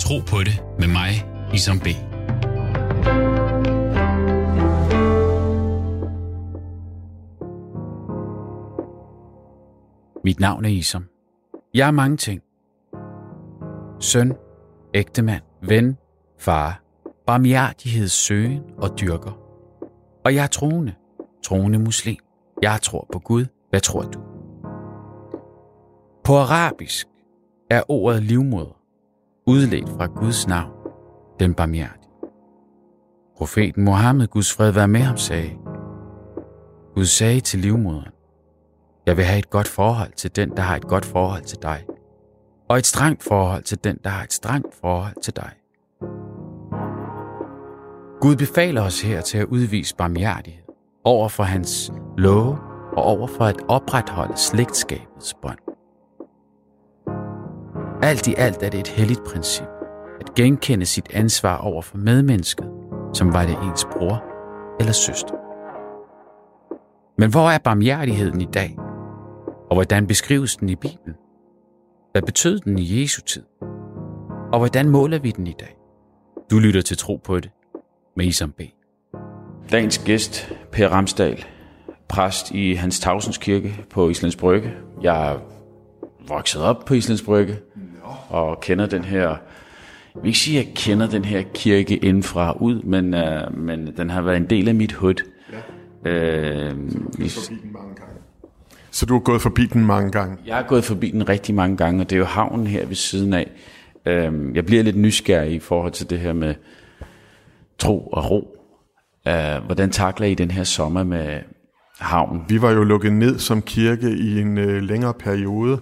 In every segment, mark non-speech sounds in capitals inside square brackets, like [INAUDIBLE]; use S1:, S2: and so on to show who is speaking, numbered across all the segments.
S1: Tro på det med mig, Isam B. Mit navn er Isam. Jeg er mange ting. Søn, ægtemand, ven, far, barmhjertighedssøgen og dyrker. Og jeg er troende, troende muslim. Jeg tror på Gud. Hvad tror du? På arabisk er ordet livmoder udledt fra Guds navn, den barmhjertige. Profeten Mohammed, Guds fred være med ham, sagde, Gud sagde til livmoderen, jeg vil have et godt forhold til den, der har et godt forhold til dig, og et strengt forhold til den, der har et strengt forhold til dig. Gud befaler os her til at udvise barmhjertighed over for hans love og over for at opretholde slægtskabets bånd. Alt i alt er det et helligt princip at genkende sit ansvar over for medmennesket, som var det ens bror eller søster. Men hvor er barmhjertigheden i dag? Og hvordan beskrives den i Bibelen? Hvad betød den i Jesu tid? Og hvordan måler vi den i dag? Du lytter til Tro på det med Isam B.
S2: Dagens gæst, Per Ramsdal, præst i Hans Tausens Kirke på Islands Brygge. Jeg er vokset op på Islands Brygge og kender den her jeg vil ikke sige, at jeg kender den her kirke indfra ud, men, uh, men den har været en del af mit hud.
S3: Ja. Uh, mange gange. Så du har gået forbi den mange gange?
S2: Jeg har gået forbi den rigtig mange gange, og det er jo havnen her ved siden af. Uh, jeg bliver lidt nysgerrig i forhold til det her med tro og ro. Uh, hvordan takler I den her sommer med havnen?
S3: Vi var jo lukket ned som kirke i en uh, længere periode,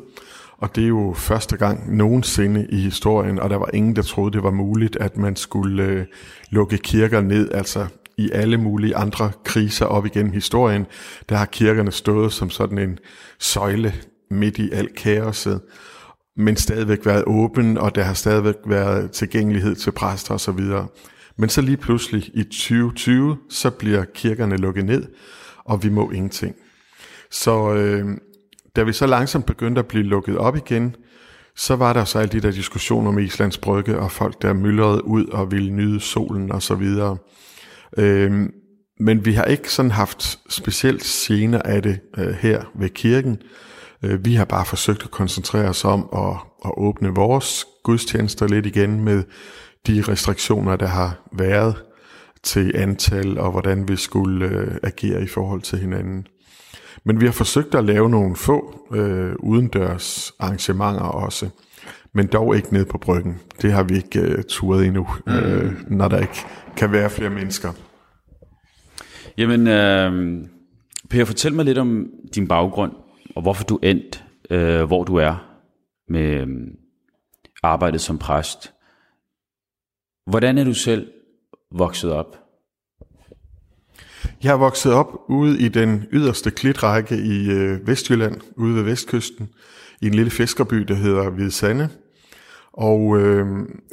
S3: og det er jo første gang nogensinde i historien, og der var ingen, der troede, det var muligt, at man skulle øh, lukke kirker ned. Altså i alle mulige andre kriser op igennem historien, der har kirkerne stået som sådan en søjle midt i alt kaoset, men stadigvæk været åben, og der har stadigvæk været tilgængelighed til præster osv. Men så lige pludselig i 2020, så bliver kirkerne lukket ned, og vi må ingenting. Så øh, da vi så langsomt begyndte at blive lukket op igen, så var der så alle de der diskussioner om Islands Brygge, og folk der myldrede ud og ville nyde solen og så videre. Øhm, men vi har ikke sådan haft specielt scener af det øh, her ved kirken. Øh, vi har bare forsøgt at koncentrere os om at, at åbne vores gudstjenester lidt igen med de restriktioner, der har været til antal og hvordan vi skulle øh, agere i forhold til hinanden. Men vi har forsøgt at lave nogle få øh, udendørs arrangementer også, men dog ikke ned på bryggen. Det har vi ikke øh, turet endnu, mm. øh, når der ikke kan være flere mennesker.
S2: Jamen, øh, Per, fortæl mig lidt om din baggrund, og hvorfor du endte, øh, hvor du er med øh, arbejdet som præst. Hvordan er du selv vokset op?
S3: Jeg er vokset op ude i den yderste klitrække i øh, Vestjylland, ude ved Vestkysten, i en lille fiskerby, der hedder Hvidsande. Og øh,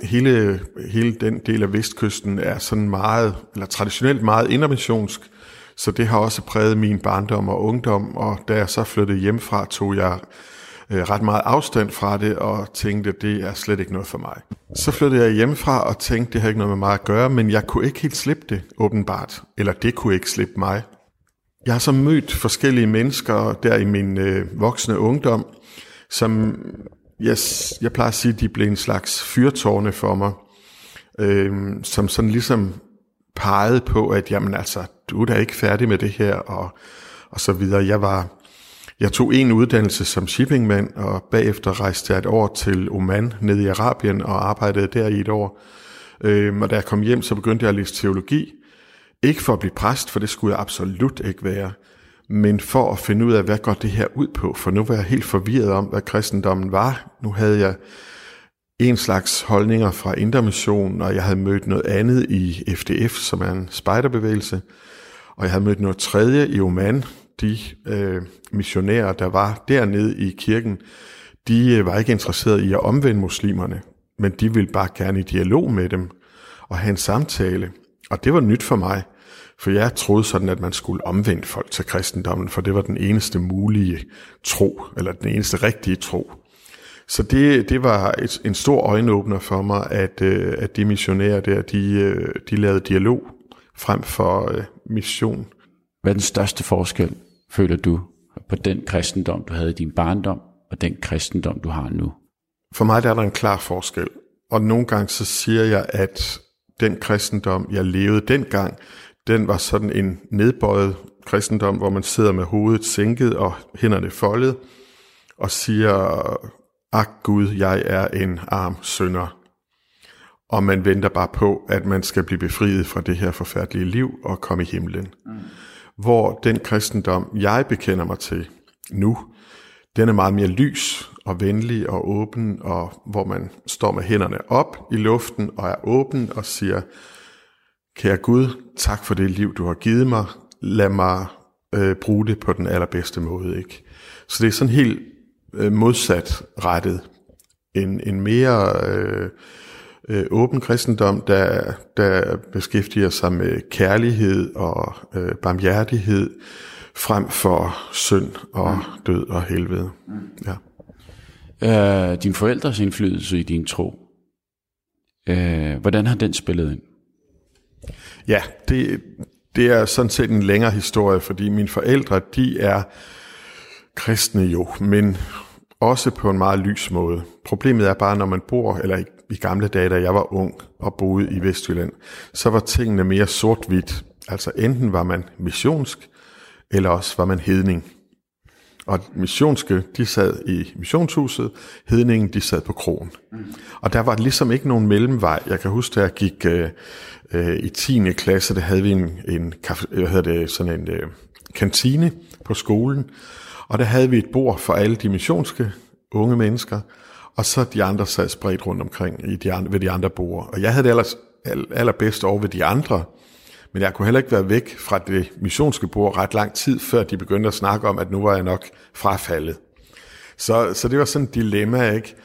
S3: hele, hele den del af Vestkysten er sådan meget, eller traditionelt meget intermissionsk, så det har også præget min barndom og ungdom, og da jeg så flyttede hjemmefra, tog jeg øh, ret meget afstand fra det, og tænkte, at det er slet ikke noget for mig. Så flyttede jeg hjemmefra og tænkte, det har ikke noget med mig at gøre, men jeg kunne ikke helt slippe det, åbenbart. Eller det kunne ikke slippe mig. Jeg har så mødt forskellige mennesker der i min øh, voksne ungdom, som jeg, jeg plejer at sige, de blev en slags fyrtårne for mig, øh, som sådan ligesom pegede på, at jamen altså, du er da ikke færdig med det her, og, og så videre. Jeg var jeg tog en uddannelse som shippingmand, og bagefter rejste jeg et år til Oman, nede i Arabien, og arbejdede der i et år. Øhm, og da jeg kom hjem, så begyndte jeg at læse teologi. Ikke for at blive præst, for det skulle jeg absolut ikke være, men for at finde ud af, hvad går det her ud på, for nu var jeg helt forvirret om, hvad kristendommen var. Nu havde jeg en slags holdninger fra Indermission, og jeg havde mødt noget andet i FDF, som er en spejderbevægelse, og jeg havde mødt noget tredje i Oman, de øh, missionærer, der var dernede i kirken, de øh, var ikke interesserede i at omvende muslimerne, men de ville bare gerne i dialog med dem og have en samtale. Og det var nyt for mig, for jeg troede sådan, at man skulle omvende folk til kristendommen, for det var den eneste mulige tro, eller den eneste rigtige tro. Så det, det var et, en stor øjenåbner for mig, at, øh, at de missionærer der, de, øh, de lavede dialog frem for øh, mission.
S2: Hvad er den største forskel, føler du, på den kristendom, du havde i din barndom, og den kristendom, du har nu?
S3: For mig der er der en klar forskel. Og nogle gange så siger jeg, at den kristendom, jeg levede dengang, den var sådan en nedbøjet kristendom, hvor man sidder med hovedet sænket og hænderne foldet, og siger, ak Gud, jeg er en arm sønder. Og man venter bare på, at man skal blive befriet fra det her forfærdelige liv og komme i himlen. Mm. Hvor den kristendom, jeg bekender mig til nu, den er meget mere lys og venlig og åben, og hvor man står med hænderne op i luften og er åben og siger, kære Gud, tak for det liv, du har givet mig. Lad mig øh, bruge det på den allerbedste måde. Ikke? Så det er sådan helt øh, modsat rettet. En, en mere øh, øh, åben kristendom, der, der beskæftiger sig med kærlighed og øh, barmhjertighed, frem for synd og død og helvede. Ja.
S2: Øh, din forældres indflydelse i din tro, øh, hvordan har den spillet ind?
S3: Ja, det, det er sådan set en længere historie, fordi mine forældre, de er kristne jo, men også på en meget lys måde. Problemet er bare, når man bor, eller i, i gamle dage, da jeg var ung og boede i Vestjylland, så var tingene mere sort-hvidt. Altså enten var man missionsk, eller også var man hedning. Og missionske, de sad i missionshuset, hedningen, de sad på krogen. Mm. Og der var ligesom ikke nogen mellemvej. Jeg kan huske, da jeg gik øh, øh, i 10. klasse, der havde vi en, en hvad hedder det, sådan en øh, kantine på skolen, og der havde vi et bord for alle de missionske unge mennesker, og så de andre sad spredt rundt omkring i de andre, ved de andre bord. Og jeg havde det aller, allerbedst over ved de andre, men jeg kunne heller ikke være væk fra det missionske bord ret lang tid, før de begyndte at snakke om, at nu var jeg nok frafaldet. Så, så det var sådan et dilemma, ikke?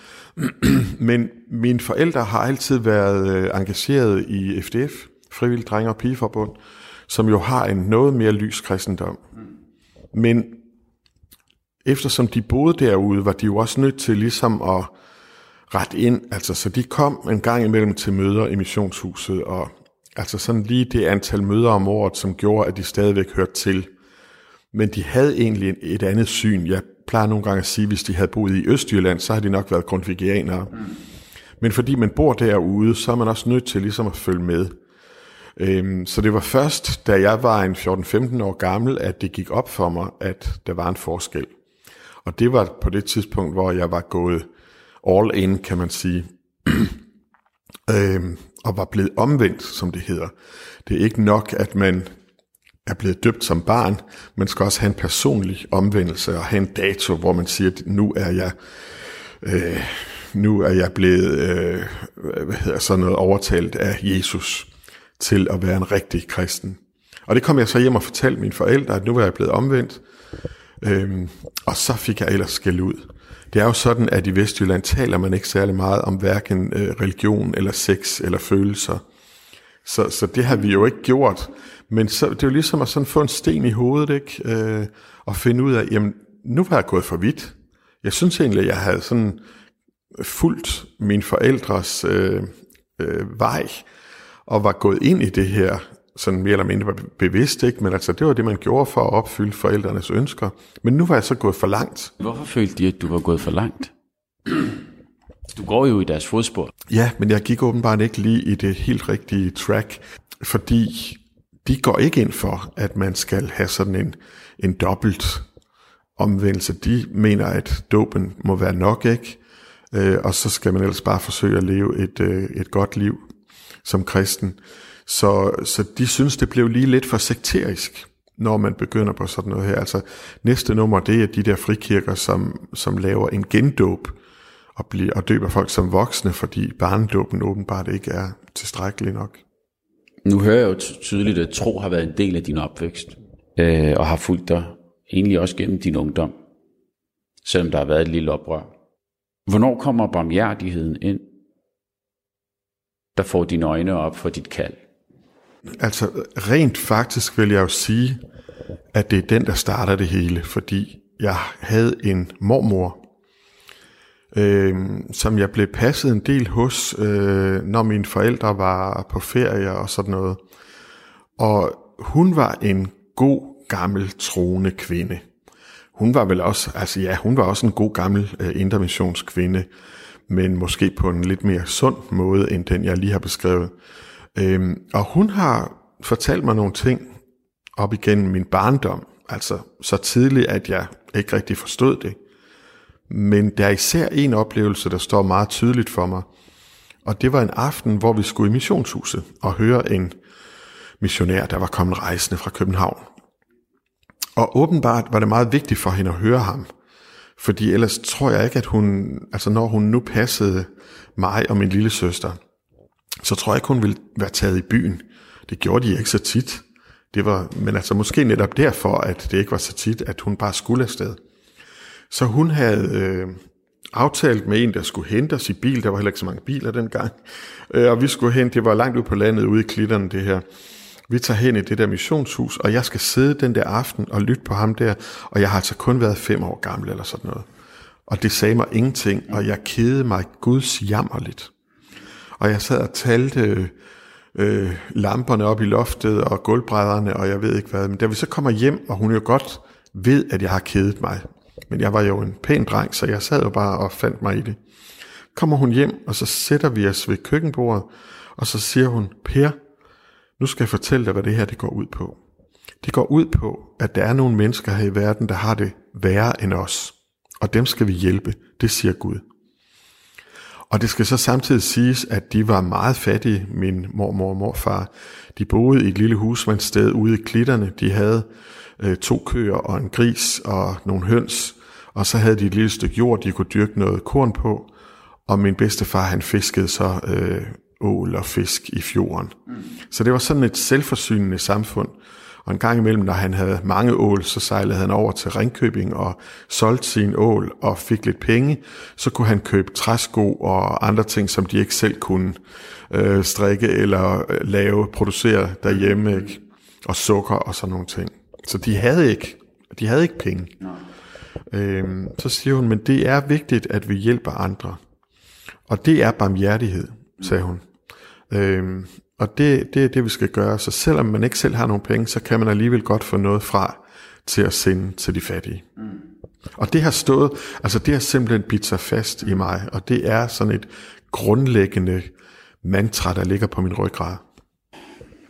S3: [CLEARS THROAT] Men mine forældre har altid været øh, engageret i FDF, Frivillig Drenge- og Pigeforbund, som jo har en noget mere lys kristendom. Men eftersom de boede derude, var de jo også nødt til ligesom at ret ind. Altså, så de kom en gang imellem til møder i missionshuset, og altså sådan lige det antal møder om året, som gjorde, at de stadigvæk hørte til. Men de havde egentlig et andet syn. Jeg plejer nogle gange at sige, at hvis de havde boet i Østjylland, så havde de nok været grundvigianere. Mm. Men fordi man bor derude, så er man også nødt til ligesom at følge med. Øhm, så det var først, da jeg var en 14-15 år gammel, at det gik op for mig, at der var en forskel. Og det var på det tidspunkt, hvor jeg var gået all in, kan man sige. [CLEARS THROAT] øhm, og var blevet omvendt, som det hedder. Det er ikke nok, at man er blevet døbt som barn, man skal også have en personlig omvendelse og have en dato, hvor man siger, at nu er jeg, øh, nu er jeg blevet øh, hvad hedder sådan noget overtalt af Jesus til at være en rigtig kristen. Og det kom jeg så hjem og fortalte mine forældre, at nu var jeg blevet omvendt, øh, og så fik jeg ellers skæld ud. Det er jo sådan, at i Vestjylland taler man ikke særlig meget om hverken øh, religion eller sex eller følelser. Så, så det har vi jo ikke gjort. Men så, det er jo ligesom at sådan få en sten i hovedet, ikke? Øh, og finde ud af, jamen, nu var jeg gået for vidt. Jeg synes egentlig, at jeg havde sådan fulgt mine forældres øh, øh, vej, og var gået ind i det her, sådan mere eller mindre bevidst, ikke? men altså det var det, man gjorde for at opfylde forældrenes ønsker. Men nu var jeg så gået for langt.
S2: Hvorfor følte de, at du var gået for langt? Du går jo i deres fodspor.
S3: Ja, men jeg gik åbenbart ikke lige i det helt rigtige track, fordi de går ikke ind for, at man skal have sådan en, en dobbelt omvendelse. De mener, at dopen må være nok, ikke? Øh, og så skal man ellers bare forsøge at leve et, øh, et godt liv som kristen. Så, så de synes, det blev lige lidt for sekterisk, når man begynder på sådan noget her. Altså næste nummer, det er de der frikirker, som, som laver en gendåb og, bliver, og døber folk som voksne, fordi barnedåben åbenbart ikke er tilstrækkelig nok.
S2: Nu hører jeg jo tydeligt, at tro har været en del af din opvækst, øh, og har fulgt dig egentlig også gennem din ungdom, selvom der har været et lille oprør. Hvornår kommer barmhjertigheden ind, der får dine øjne op for dit kald?
S3: Altså rent faktisk vil jeg jo sige, at det er den, der starter det hele, fordi jeg havde en mormor, øh, som jeg blev passet en del hos, øh, når mine forældre var på ferie og sådan noget. Og hun var en god, gammel, troende kvinde. Hun var vel også, altså ja, hun var også en god, gammel øh, intermissionskvinde, men måske på en lidt mere sund måde, end den jeg lige har beskrevet. Øhm, og hun har fortalt mig nogle ting op igennem min barndom, altså så tidligt, at jeg ikke rigtig forstod det. Men der er især en oplevelse, der står meget tydeligt for mig, og det var en aften, hvor vi skulle i missionshuset og høre en missionær, der var kommet rejsende fra København. Og åbenbart var det meget vigtigt for hende at høre ham, fordi ellers tror jeg ikke, at hun, altså når hun nu passede mig og min lille søster, så tror jeg ikke, hun ville være taget i byen. Det gjorde de ikke så tit. Det var, men altså måske netop derfor, at det ikke var så tit, at hun bare skulle afsted. Så hun havde øh, aftalt med en, der skulle hente os i bil. Der var heller ikke så mange biler dengang. Øh, og vi skulle hen, det var langt ud på landet, ude i klitterne det her. Vi tager hen i det der missionshus, og jeg skal sidde den der aften og lytte på ham der, og jeg har altså kun været fem år gammel eller sådan noget. Og det sagde mig ingenting, og jeg kedede mig guds jammerligt. Og jeg sad og talte øh, lamperne op i loftet og gulvbrædderne, og jeg ved ikke hvad. Men da vi så kommer hjem, og hun jo godt ved, at jeg har kedet mig, men jeg var jo en pæn dreng, så jeg sad jo bare og fandt mig i det. Kommer hun hjem, og så sætter vi os ved køkkenbordet, og så siger hun, Per, nu skal jeg fortælle dig, hvad det her det går ud på. Det går ud på, at der er nogle mennesker her i verden, der har det værre end os. Og dem skal vi hjælpe, det siger Gud. Og det skal så samtidig siges, at de var meget fattige, min mormor og morfar. De boede i et lille husmandssted ude i klitterne. De havde øh, to køer og en gris og nogle høns. Og så havde de et lille stykke jord, de kunne dyrke noget korn på. Og min bedstefar, han fiskede så øh, ål og fisk i fjorden. Mm. Så det var sådan et selvforsynende samfund. Og en gang imellem, når han havde mange ål, så sejlede han over til Ringkøbing og solgte sin ål og fik lidt penge. Så kunne han købe træsko og andre ting, som de ikke selv kunne øh, strikke eller øh, lave, producere derhjemme. Ikke? Og sukker og sådan nogle ting. Så de havde ikke, de havde ikke penge. Øhm, så siger hun, men det er vigtigt, at vi hjælper andre. Og det er barmhjertighed, sagde hun. Øhm, og det, det er det, vi skal gøre. Så selvom man ikke selv har nogen penge, så kan man alligevel godt få noget fra til at sende til de fattige. Mm. Og det har stået, altså det har simpelthen bidt sig fast i mig, og det er sådan et grundlæggende mantra, der ligger på min ryggrad.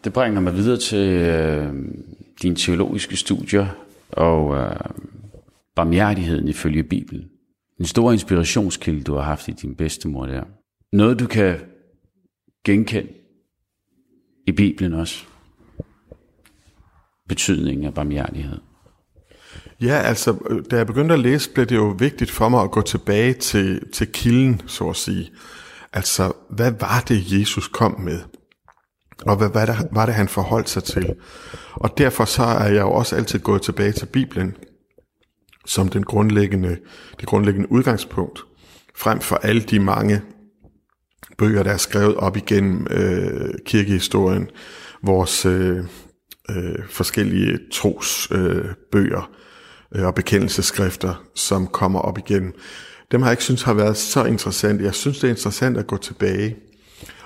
S2: Det bringer mig videre til øh, dine teologiske studier og øh, barmhjertigheden ifølge Bibelen. En stor inspirationskilde, du har haft i din bedstemor der. Noget, du kan genkende i Bibelen også. Betydningen af barmhjertighed.
S3: Ja, altså, da jeg begyndte at læse, blev det jo vigtigt for mig at gå tilbage til, til kilden, så at sige. Altså, hvad var det, Jesus kom med? Og hvad var det, var det, han forholdt sig til? Og derfor så er jeg jo også altid gået tilbage til Bibelen, som den grundlæggende, det grundlæggende udgangspunkt, frem for alle de mange bøger, der er skrevet op igennem øh, kirkehistorien, vores øh, øh, forskellige trosbøger øh, bøger, øh, og bekendelseskrifter, som kommer op igennem. Dem har jeg ikke synes har været så interessant. Jeg synes, det er interessant at gå tilbage.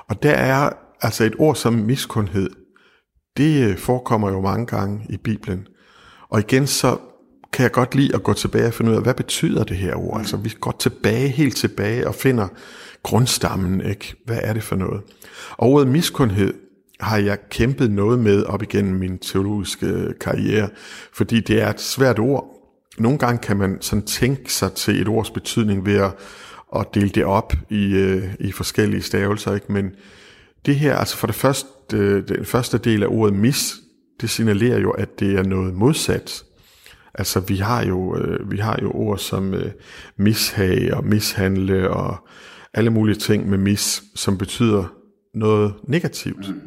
S3: Og der er altså et ord som miskundhed. Det øh, forekommer jo mange gange i Bibelen. Og igen så kan jeg godt lide at gå tilbage og finde ud af, hvad betyder det her ord? Altså vi går tilbage, helt tilbage og finder grundstammen, ikke? Hvad er det for noget? Og ordet miskundhed har jeg kæmpet noget med op igennem min teologiske øh, karriere, fordi det er et svært ord. Nogle gange kan man sådan tænke sig til et ords betydning ved at, at dele det op i, øh, i forskellige stavelser, ikke? men det her, altså for det første, øh, den første del af ordet mis, det signalerer jo, at det er noget modsat. Altså vi har jo, øh, vi har jo ord som øh, mishag og mishandle og alle mulige ting med mis, som betyder noget negativt. Mm.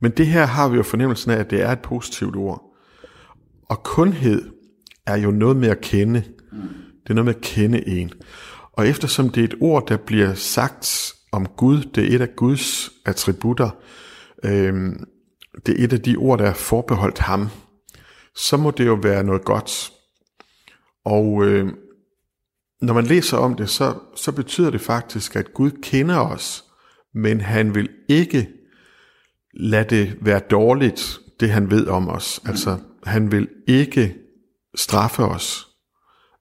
S3: Men det her har vi jo fornemmelsen af, at det er et positivt ord. Og kundhed er jo noget med at kende. Mm. Det er noget med at kende en. Og eftersom det er et ord, der bliver sagt om Gud, det er et af Guds attributter, øhm, det er et af de ord, der er forbeholdt ham, så må det jo være noget godt. Og øh, når man læser om det, så, så betyder det faktisk, at Gud kender os, men han vil ikke lade det være dårligt, det han ved om os. Altså, han vil ikke straffe os.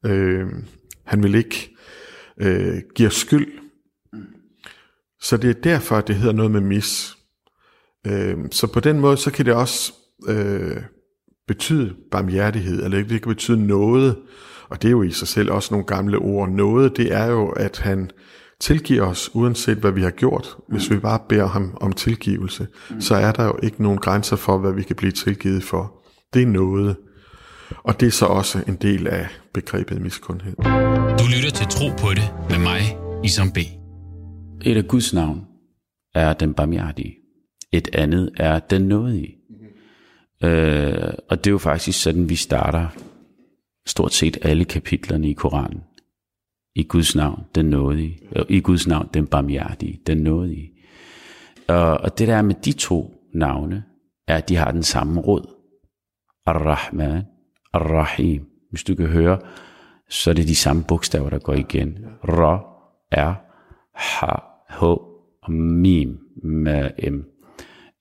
S3: Øh, han vil ikke øh, give os skyld. Så det er derfor, at det hedder noget med mis. Øh, så på den måde, så kan det også øh, betyde barmhjertighed, eller det kan betyde noget, og det er jo i sig selv også nogle gamle ord. Noget, det er jo, at han tilgiver os, uanset hvad vi har gjort. Hvis vi bare beder ham om tilgivelse, så er der jo ikke nogen grænser for, hvad vi kan blive tilgivet for. Det er noget. Og det er så også en del af begrebet miskundhed.
S1: Du lytter til Tro på det med mig, Isam B.
S2: Et af Guds navn er den barmhjertige. Et andet er den nådige. Mm-hmm. Øh, og det er jo faktisk sådan, vi starter stort set alle kapitlerne i Koranen. I Guds navn, den nådige. Øh, I Guds navn, den barmhjertige, den nådige. Og, og det der med de to navne, er, at de har den samme råd. Ar-Rahman, Ar-Rahim. Hvis du kan høre, så er det de samme bogstaver, der går igen. Ra, R, Ha, H og Mim med M.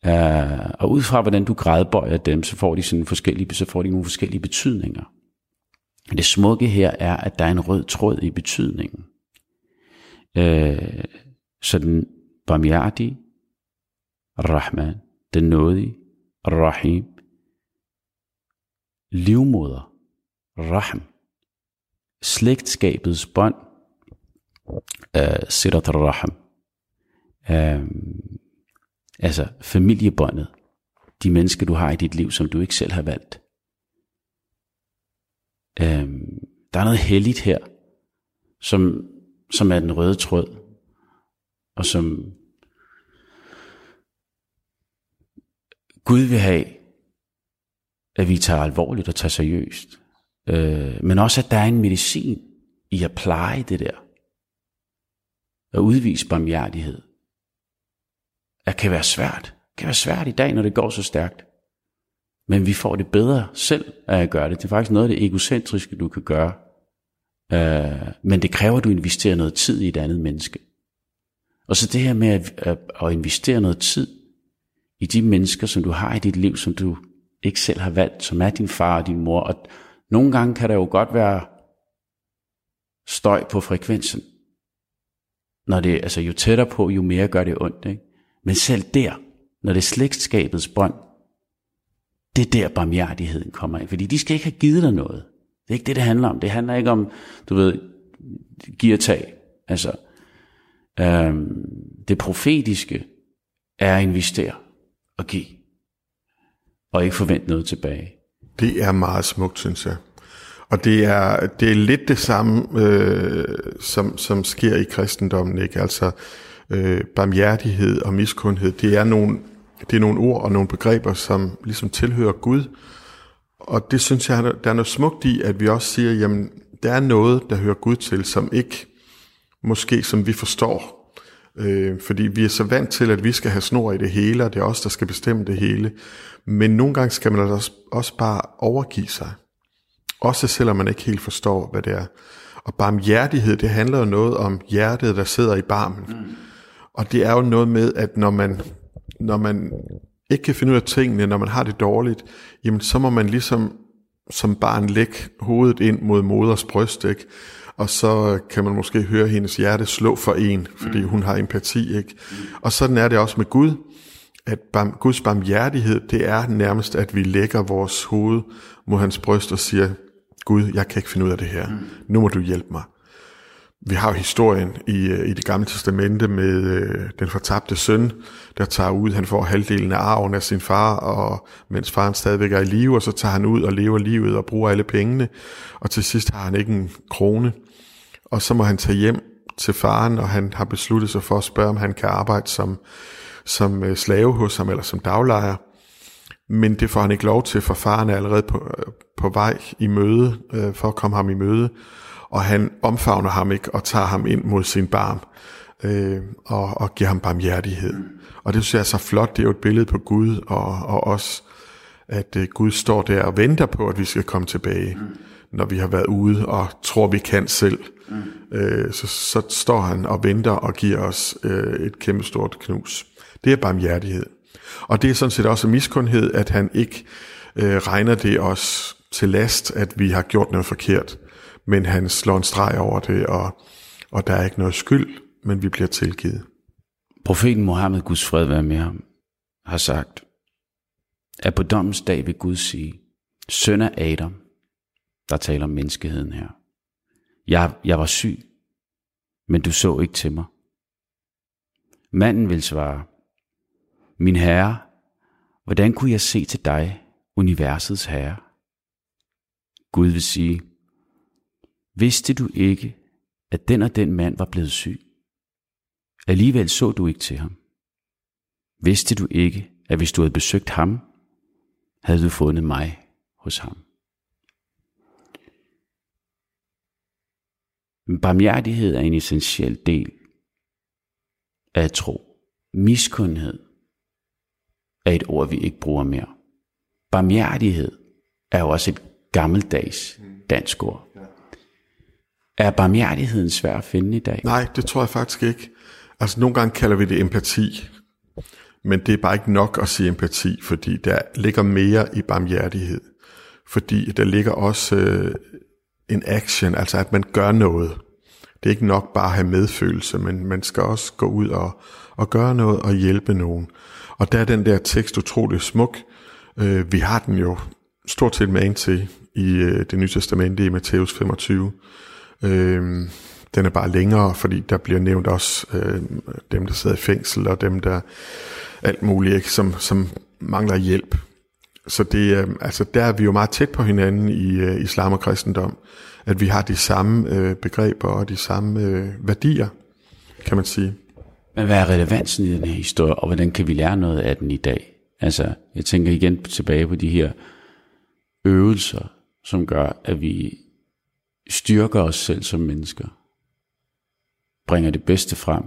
S2: Uh, og ud fra hvordan du gradbøjer dem, så får de sådan forskellige, så får de nogle forskellige betydninger. Det smukke her er, at der er en rød tråd i betydningen. Øh, så den barmhjertige, Rahman, den nådige, Rahim, livmoder, Rahm, slægtskabets bånd, øh, Sirat Rahm, uh, altså familiebåndet, de mennesker du har i dit liv, som du ikke selv har valgt. Øh, der er noget helligt her, som, som er den røde tråd, og som Gud vil have, at vi tager alvorligt og tager seriøst. Øh, men også, at der er en medicin i at pleje det der. At udvise barmhjertighed. At kan være svært. Det kan være svært i dag, når det går så stærkt. Men vi får det bedre selv af at gøre det. Det er faktisk noget af det egocentriske, du kan gøre. Uh, men det kræver, at du investerer noget tid i et andet menneske. Og så det her med at, at, at investere noget tid i de mennesker, som du har i dit liv, som du ikke selv har valgt, som er din far og din mor. Og nogle gange kan der jo godt være støj på frekvensen. Når det, altså jo tættere på, jo mere gør det ondt. Ikke? Men selv der, når det er slægtskabets bånd, det er der barmhjertigheden kommer ind. Fordi de skal ikke have givet dig noget. Det er ikke det, det handler om. Det handler ikke om, du ved, giver tag. Altså, øhm, det profetiske er at investere og give. Og ikke forvente noget tilbage.
S3: Det er meget smukt, synes jeg. Og det er, det er lidt det samme, øh, som, som sker i kristendommen. Ikke? Altså, øh, barmhjertighed og miskundhed, det er nogle det er nogle ord og nogle begreber, som ligesom tilhører Gud. Og det synes jeg, der er noget smukt i, at vi også siger, jamen, der er noget, der hører Gud til, som ikke måske som vi forstår. Øh, fordi vi er så vant til, at vi skal have snor i det hele, og det er os, der skal bestemme det hele. Men nogle gange skal man også, også bare overgive sig. Også selvom man ikke helt forstår, hvad det er. Og barmhjertighed, det handler jo noget om hjertet, der sidder i barmen. Mm. Og det er jo noget med, at når man når man ikke kan finde ud af tingene, når man har det dårligt, jamen så må man ligesom som barn lægge hovedet ind mod moders bryst, ikke? Og så kan man måske høre hendes hjerte slå for en, fordi mm. hun har empati, ikke? Og sådan er det også med Gud, at barm, Guds barmhjertighed, det er nærmest, at vi lægger vores hoved mod hans bryst og siger, Gud, jeg kan ikke finde ud af det her. Mm. Nu må du hjælpe mig. Vi har jo historien i, øh, i det gamle testamente med øh, den fortabte søn, der tager ud, han får halvdelen af arven af sin far, og mens faren stadigvæk er i live, og så tager han ud og lever livet og bruger alle pengene, og til sidst har han ikke en krone. Og så må han tage hjem til faren, og han har besluttet sig for at spørge, om han kan arbejde som, som øh, slave hos ham, eller som daglejer. Men det får han ikke lov til, for faren er allerede på, øh, på vej i møde, øh, for at komme ham i møde og han omfavner ham ikke og tager ham ind mod sin barm øh, og, og giver ham barmhjertighed. Og det synes jeg er så flot, det er jo et billede på Gud og, og os, at øh, Gud står der og venter på, at vi skal komme tilbage. når vi har været ude og tror, vi kan selv. Mm. Øh, så, så står han og venter og giver os øh, et kæmpestort knus. Det er barmhjertighed. Og det er sådan set også miskundhed, at han ikke øh, regner det os til last, at vi har gjort noget forkert, men han slår en streg over det, og, og der er ikke noget skyld, men vi bliver tilgivet.
S2: Profeten Mohammed, Guds fred være med ham, har sagt, at på dommens dag vil Gud sige, søn af Adam, der taler om menneskeheden her. Jeg, jeg var syg, men du så ikke til mig. Manden vil svare, min herre, hvordan kunne jeg se til dig, universets herre? Gud vil sige, vidste du ikke, at den og den mand var blevet syg? Alligevel så du ikke til ham. Vidste du ikke, at hvis du havde besøgt ham, havde du fundet mig hos ham. Barmhjertighed er en essentiel del af tro. Miskundhed er et ord, vi ikke bruger mere. Barmhjertighed er jo også et gammeldags dansk ord. Er barmhjertigheden svær at finde i dag?
S3: Nej, det tror jeg faktisk ikke. Altså nogle gange kalder vi det empati, men det er bare ikke nok at sige empati, fordi der ligger mere i barmhjertighed. Fordi der ligger også øh, en action, altså at man gør noget. Det er ikke nok bare at have medfølelse, men man skal også gå ud og, og gøre noget og hjælpe nogen. Og der er den der tekst utrolig smuk. Øh, vi har den jo stort set med til i øh, det nye testamente i Matthæus 25. Øh, den er bare længere, fordi der bliver nævnt også øh, dem, der sidder i fængsel, og dem, der alt muligt, ikke, som, som mangler hjælp. Så det, øh, altså, der er vi jo meget tæt på hinanden i øh, islam og kristendom, at vi har de samme øh, begreber og de samme øh, værdier, kan man sige.
S2: Men hvad er relevansen i den her historie, og hvordan kan vi lære noget af den i dag? Altså, jeg tænker igen tilbage på de her øvelser, som gør, at vi styrker os selv som mennesker. Bringer det bedste frem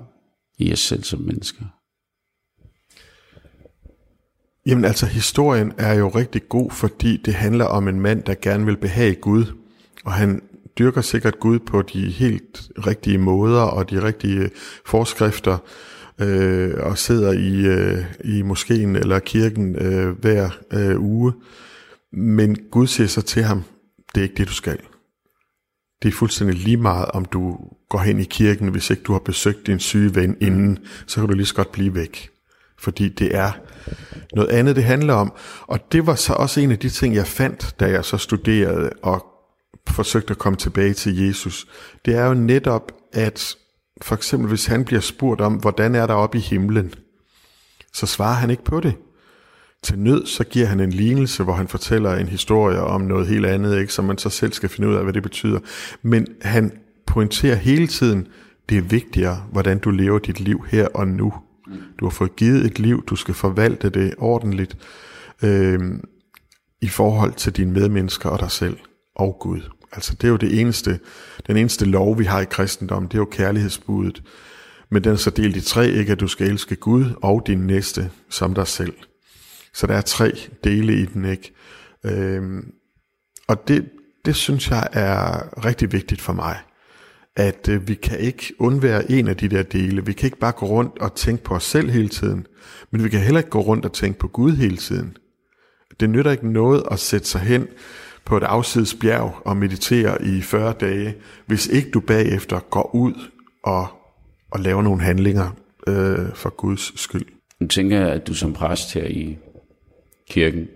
S2: i os selv som mennesker.
S3: Jamen altså, historien er jo rigtig god, fordi det handler om en mand, der gerne vil behage Gud. Og han dyrker sikkert Gud på de helt rigtige måder og de rigtige forskrifter, øh, og sidder i, øh, i moskeen eller kirken øh, hver øh, uge. Men Gud siger så til ham, det er ikke det, du skal. Det er fuldstændig lige meget, om du går hen i kirken, hvis ikke du har besøgt din syge ven inden, så kan du lige så godt blive væk. Fordi det er noget andet, det handler om. Og det var så også en af de ting, jeg fandt, da jeg så studerede og forsøgte at komme tilbage til Jesus. Det er jo netop, at for eksempel hvis han bliver spurgt om, hvordan er der oppe i himlen, så svarer han ikke på det. Til nød, så giver han en lignelse, hvor han fortæller en historie om noget helt andet, ikke, som man så selv skal finde ud af, hvad det betyder. Men han pointerer hele tiden, det er vigtigere, hvordan du lever dit liv her og nu. Du har fået givet et liv, du skal forvalte det ordentligt øh, i forhold til dine medmennesker og dig selv og Gud. Altså det er jo det eneste, den eneste lov, vi har i kristendommen, det er jo kærlighedsbuddet. Men den er så delt i tre, ikke at du skal elske Gud og din næste som dig selv. Så der er tre dele i den, ikke? Øhm, og det, det synes jeg er rigtig vigtigt for mig at øh, vi kan ikke undvære en af de der dele. Vi kan ikke bare gå rundt og tænke på os selv hele tiden, men vi kan heller ikke gå rundt og tænke på Gud hele tiden. Det nytter ikke noget at sætte sig hen på et afsides bjerg og meditere i 40 dage, hvis ikke du bagefter går ud og, og laver nogle handlinger øh, for Guds skyld.
S2: Nu tænker, jeg, at du som præst her i kirken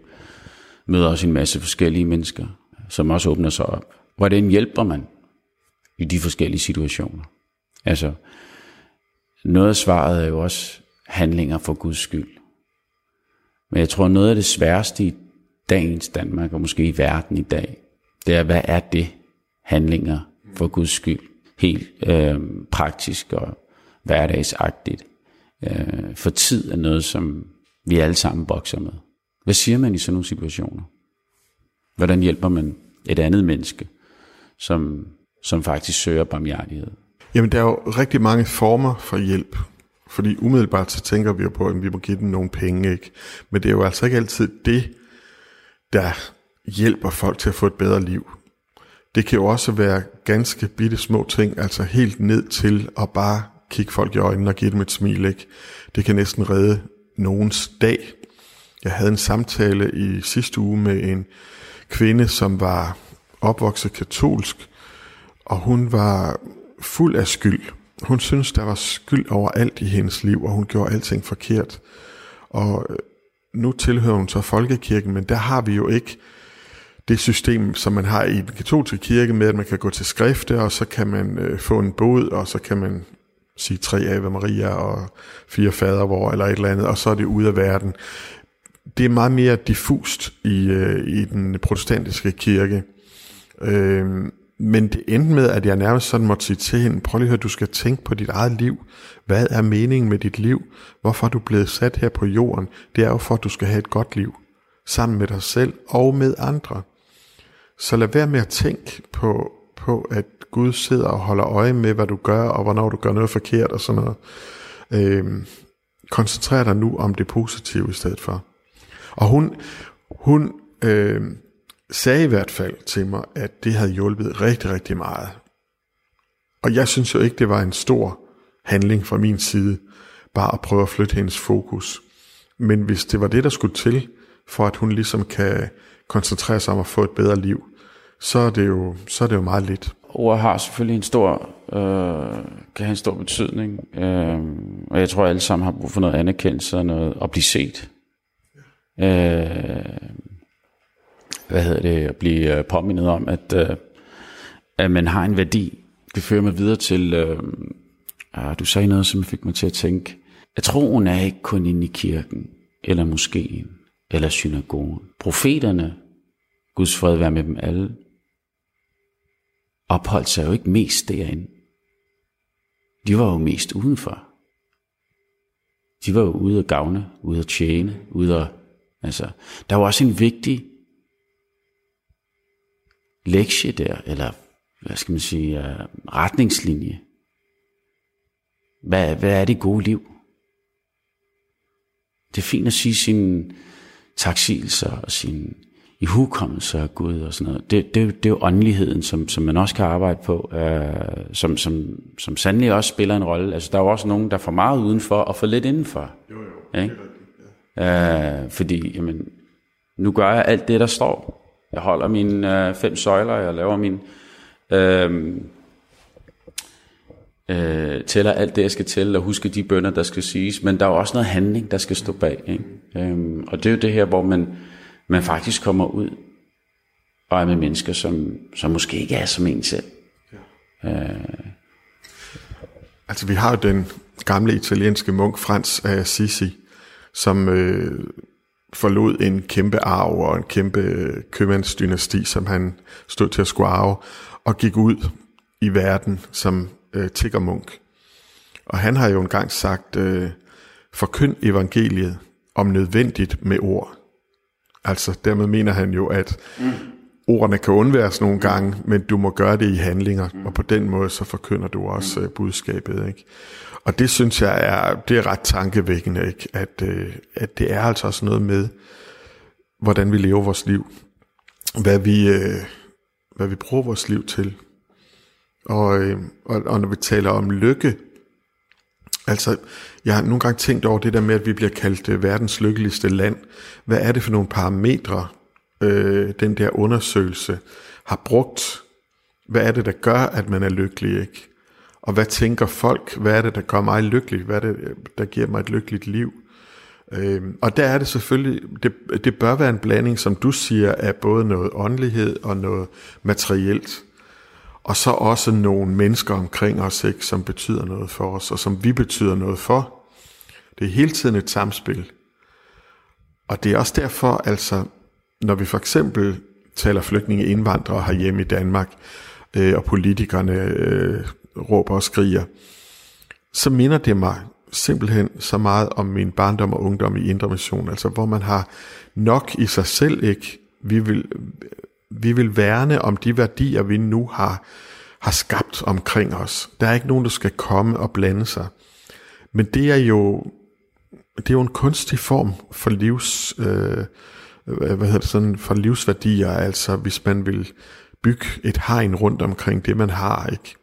S2: møder også en masse forskellige mennesker, som også åbner sig op. Hvordan hjælper man i de forskellige situationer. Altså, noget af svaret er jo også handlinger for Guds skyld. Men jeg tror, noget af det sværeste i dagens Danmark, og måske i verden i dag, det er, hvad er det handlinger for Guds skyld? Helt øh, praktisk og hverdagsagtigt. Øh, for tid er noget, som vi alle sammen bokser med. Hvad siger man i sådan nogle situationer? Hvordan hjælper man et andet menneske, som som faktisk søger barmhjertighed?
S3: Jamen, der er jo rigtig mange former for hjælp. Fordi umiddelbart så tænker vi jo på, at vi må give dem nogle penge, ikke? Men det er jo altså ikke altid det, der hjælper folk til at få et bedre liv. Det kan jo også være ganske bitte små ting, altså helt ned til at bare kigge folk i øjnene og give dem et smil. Ikke? Det kan næsten redde nogens dag. Jeg havde en samtale i sidste uge med en kvinde, som var opvokset katolsk, og hun var fuld af skyld. Hun synes, der var skyld over alt i hendes liv, og hun gjorde alting forkert. Og øh, nu tilhører hun så folkekirken, men der har vi jo ikke det system, som man har i den katolske kirke, med at man kan gå til skrifte, og så kan man øh, få en bod, og så kan man sige tre Ave Maria og fire fader hvor eller et eller andet, og så er det ude af verden. Det er meget mere diffust i, øh, i den protestantiske kirke. Øh, men det endte med, at jeg nærmest sådan måtte sige til hende, prøv lige at høre, du skal tænke på dit eget liv. Hvad er meningen med dit liv? Hvorfor er du blevet sat her på jorden? Det er jo for, at du skal have et godt liv. Sammen med dig selv og med andre. Så lad være med at tænke på, på at Gud sidder og holder øje med, hvad du gør, og hvornår du gør noget forkert og sådan noget. Øh, koncentrer dig nu om det positive i stedet for. Og hun, hun øh, sagde i hvert fald til mig, at det havde hjulpet rigtig, rigtig meget. Og jeg synes jo ikke, det var en stor handling fra min side, bare at prøve at flytte hendes fokus. Men hvis det var det, der skulle til, for at hun ligesom kan koncentrere sig om at få et bedre liv, så er det jo, så er det jo meget lidt.
S2: Ord har selvfølgelig en stor, øh, kan have en stor betydning, øh, og jeg tror, at alle sammen har brug for noget anerkendelse og noget at blive set. Øh, hvad hedder det, at blive øh, påmindet om, at, øh, at man har en værdi. Det fører mig videre til, øh, ah, du sagde noget, som fik mig til at tænke, at troen er ikke kun inde i kirken, eller moskeen, eller synagogen. Profeterne, Guds fred være med dem alle, opholdt sig jo ikke mest derinde. De var jo mest udenfor. De var jo ude at gavne, ude at tjene, ude at, altså, der var også en vigtig lektie der, eller hvad skal man sige, uh, retningslinje. Hvad, hvad er det gode liv? Det er fint at sige sine taksigelser og sine i hukommelse af Gud og sådan noget. Det, det, det er jo åndeligheden, som, som man også kan arbejde på, øh, som, som, som sandelig også spiller en rolle. Altså, der er jo også nogen, der får meget udenfor og får lidt indenfor. Jo, jo. Ikke? Øh, fordi, jamen, nu gør jeg alt det, der står. Jeg holder mine øh, fem søjler, jeg laver min... Øh, øh, tæller alt det, jeg skal tælle, og huske de bønder, der skal siges. Men der er jo også noget handling, der skal stå bag. Ikke? Øh, og det er jo det her, hvor man man faktisk kommer ud og er med mennesker, som, som måske ikke er som en selv. Ja. Øh.
S3: Altså vi har jo den gamle italienske munk Frans af Assisi, som øh, forlod en kæmpe arv og en kæmpe købmandsdynasti, som han stod til at skulle arve, og gik ud i verden som øh, tiggermunk. Og han har jo engang sagt, øh, forkynd evangeliet om nødvendigt med ord. Altså dermed mener han jo, at mm. ordene kan undværes nogle gange, men du må gøre det i handlinger, mm. og på den måde så forkynder du også mm. budskabet. Ikke? Og det synes jeg er, det er ret tankevækkende, ikke? At, øh, at det er altså også noget med, hvordan vi lever vores liv, hvad vi, øh, hvad vi bruger vores liv til. Og, øh, og, og når vi taler om lykke, Altså, jeg har nogle gange tænkt over det der med, at vi bliver kaldt øh, verdens lykkeligste land. Hvad er det for nogle parametre, øh, den der undersøgelse har brugt? Hvad er det, der gør, at man er lykkelig, ikke? Og hvad tænker folk? Hvad er det, der gør mig lykkelig? Hvad er det, der giver mig et lykkeligt liv? Øh, og der er det selvfølgelig, det, det bør være en blanding, som du siger, af både noget åndelighed og noget materielt og så også nogle mennesker omkring os, ikke, som betyder noget for os, og som vi betyder noget for. Det er hele tiden et samspil. Og det er også derfor, altså, når vi for eksempel taler flygtninge indvandrere herhjemme i Danmark, øh, og politikerne øh, råber og skriger, så minder det mig simpelthen så meget om min barndom og ungdom i Indre Mission, altså hvor man har nok i sig selv ikke, vi vil, vi vil værne om de værdier, vi nu har, har skabt omkring os. Der er ikke nogen, der skal komme og blande sig. Men det er jo, det er jo en kunstig form for livs, øh, hvad hedder det sådan, for livsværdier, altså hvis man vil bygge et hegn rundt omkring det, man har. Ikke?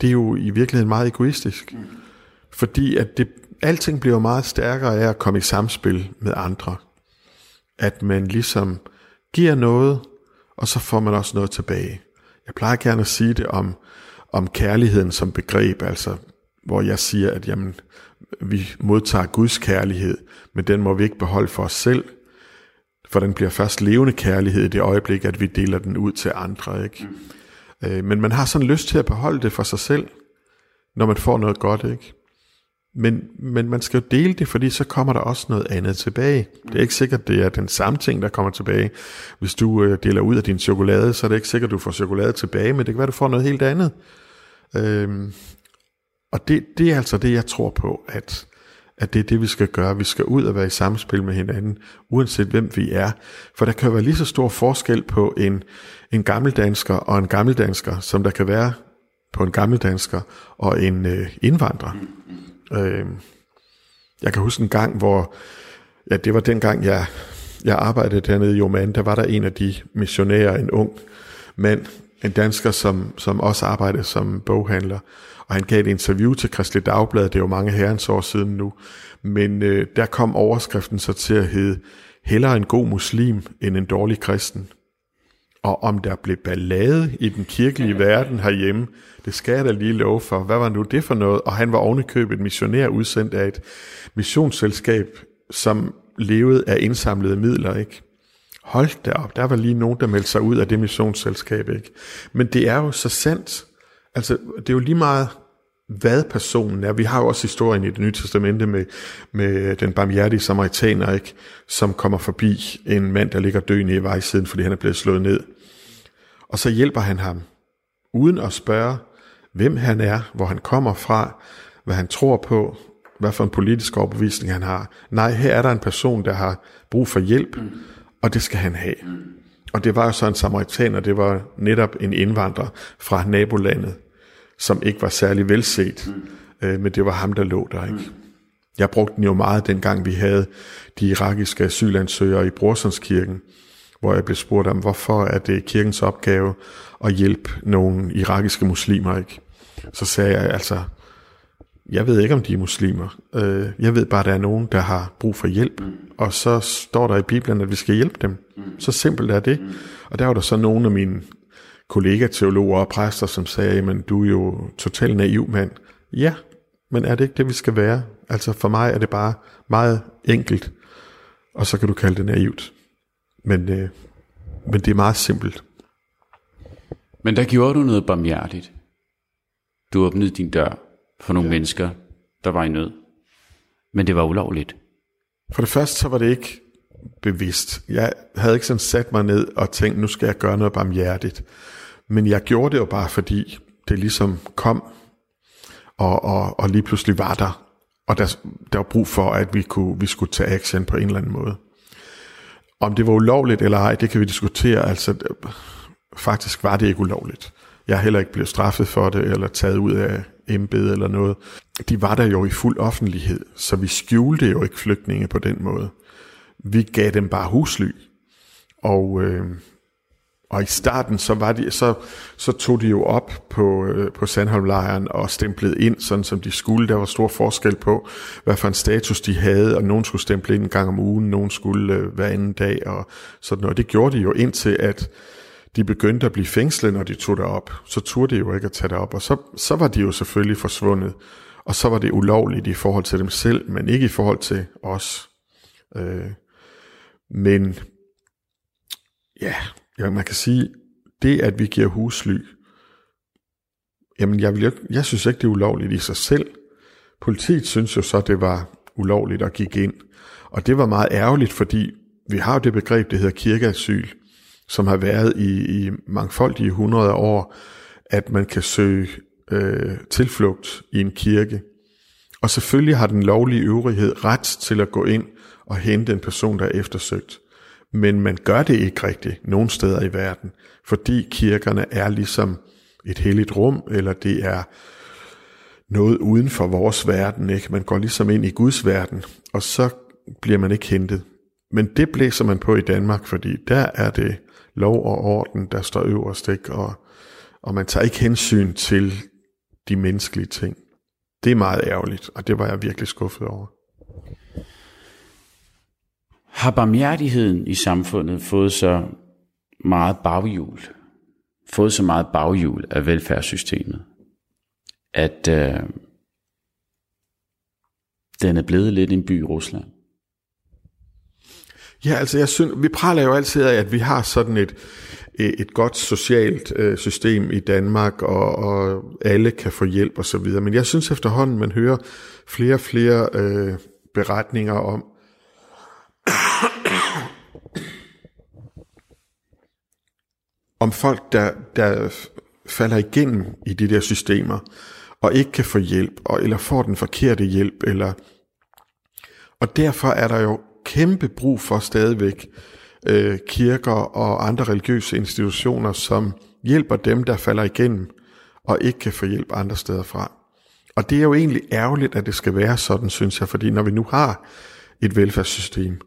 S3: Det er jo i virkeligheden meget egoistisk. Mm. Fordi at det, alting bliver meget stærkere af at komme i samspil med andre. At man ligesom giver noget, og så får man også noget tilbage. Jeg plejer gerne at sige det om, om kærligheden som begreb, altså hvor jeg siger, at jamen, vi modtager Guds kærlighed, men den må vi ikke beholde for os selv, for den bliver først levende kærlighed i det øjeblik, at vi deler den ud til andre. Ikke? Mm. Øh, men man har sådan lyst til at beholde det for sig selv, når man får noget godt. ikke. Men, men man skal jo dele det, fordi så kommer der også noget andet tilbage. Det er ikke sikkert, det er den samme ting, der kommer tilbage. Hvis du øh, deler ud af din chokolade, så er det ikke sikkert, du får chokolade tilbage, men det kan være, du får noget helt andet. Øhm, og det, det er altså det, jeg tror på, at, at det er det, vi skal gøre. Vi skal ud og være i samspil med hinanden, uanset hvem vi er. For der kan være lige så stor forskel på en, en gammeldansker og en gammeldansker, som der kan være på en gammeldansker og en øh, indvandrer. Øh, jeg kan huske en gang, hvor, ja, det var den gang, jeg, jeg arbejdede dernede i Oman, der var der en af de missionærer, en ung mand, en dansker, som, som også arbejdede som boghandler, og han gav et interview til Kristelig Dagblad, det er jo mange herrens år siden nu, men øh, der kom overskriften så til at hedde, hellere en god muslim end en dårlig kristen. Og om der blev ballade i den kirkelige verden herhjemme, det skal jeg da lige love for. Hvad var nu det for noget? Og han var ovenikøbet missionær udsendt af et missionsselskab, som levede af indsamlede midler, ikke? Hold da op, der var lige nogen, der meldte sig ud af det missionsselskab, ikke? Men det er jo så sandt. Altså, det er jo lige meget, hvad personen er. Vi har jo også historien i det nye testamente med, med den barmhjertige samaritaner, ikke? som kommer forbi en mand, der ligger døende i vejsiden, fordi han er blevet slået ned. Og så hjælper han ham, uden at spørge, hvem han er, hvor han kommer fra, hvad han tror på, hvad for en politisk overbevisning han har. Nej, her er der en person, der har brug for hjælp, og det skal han have. Og det var jo så en samaritaner, det var netop en indvandrer fra nabolandet, som ikke var særlig velset, mm. øh, men det var ham, der lå der. Ikke? Mm. Jeg brugte den jo meget, dengang vi havde de irakiske asylansøgere i Brorsonskirken, hvor jeg blev spurgt om, hvorfor er det kirkens opgave at hjælpe nogle irakiske muslimer. ikke? Så sagde jeg altså, jeg ved ikke, om de er muslimer. Øh, jeg ved bare, at der er nogen, der har brug for hjælp. Mm. Og så står der i Bibelen, at vi skal hjælpe dem. Mm. Så simpelt er det. Mm. Og der var der så nogle af mine kollega-teologer og præster, som sagde, jamen du er jo totalt naiv mand. Ja, men er det ikke det, vi skal være? Altså for mig er det bare meget enkelt, og så kan du kalde det naivt. Men, øh, men det er meget simpelt.
S2: Men der gjorde du noget barmhjertigt. Du åbnede din dør for nogle ja. mennesker, der var i nød. Men det var ulovligt.
S3: For det første så var det ikke bevidst. Jeg havde ikke sådan sat mig ned og tænkt, nu skal jeg gøre noget barmhjertigt. Men jeg gjorde det jo bare, fordi det ligesom kom, og, og, og lige pludselig var der. Og der, der var brug for, at vi, kunne, vi skulle tage action på en eller anden måde. Om det var ulovligt eller ej, det kan vi diskutere. Altså, faktisk var det ikke ulovligt. Jeg er heller ikke blevet straffet for det, eller taget ud af embede eller noget. De var der jo i fuld offentlighed, så vi skjulte jo ikke flygtninge på den måde. Vi gav dem bare husly. Og, øh, og i starten, så, var de, så, så tog de jo op på, øh, på Sandholmlejren og stemplede ind, sådan som de skulle. Der var stor forskel på, hvad for en status de havde, og nogen skulle stemple ind en gang om ugen, nogen skulle øh, hver anden dag, og sådan noget. Det gjorde de jo indtil, at de begyndte at blive fængslet, når de tog det op. Så turde de jo ikke at tage det op, og så, så var de jo selvfølgelig forsvundet. Og så var det ulovligt i forhold til dem selv, men ikke i forhold til os. Øh, men ja, ja, man kan sige, det at vi giver husly, jamen jeg, vil, jeg synes ikke, det er ulovligt i sig selv. Politiet synes jo så, det var ulovligt at gik ind. Og det var meget ærgerligt, fordi vi har jo det begreb, det hedder kirkeasyl, som har været i, i mangfoldige hundrede år, at man kan søge øh, tilflugt i en kirke. Og selvfølgelig har den lovlige øvrighed ret til at gå ind og hente en person, der er eftersøgt men man gør det ikke rigtigt nogen steder i verden, fordi kirkerne er ligesom et helligt rum, eller det er noget uden for vores verden. Ikke? Man går ligesom ind i Guds verden, og så bliver man ikke hentet. Men det blæser man på i Danmark, fordi der er det lov og orden, der står øverst, ikke? Og, og man tager ikke hensyn til de menneskelige ting. Det er meget ærgerligt, og det var jeg virkelig skuffet over.
S2: Har barmhjertigheden i samfundet fået så meget baghjul, fået så meget baghjul af velfærdssystemet, at øh, den er blevet lidt en by i Rusland?
S3: Ja, altså jeg synes, vi praler jo altid af, at vi har sådan et, øh, et godt socialt øh, system i Danmark, og, og alle kan få hjælp og så videre. Men jeg synes efterhånden, man hører flere og flere øh, beretninger om, om folk, der, der falder igennem i de der systemer, og ikke kan få hjælp, og, eller får den forkerte hjælp, eller... Og derfor er der jo kæmpe brug for stadigvæk øh, kirker og andre religiøse institutioner, som hjælper dem, der falder igennem, og ikke kan få hjælp andre steder fra. Og det er jo egentlig ærgerligt, at det skal være sådan, synes jeg, fordi når vi nu har et velfærdssystem,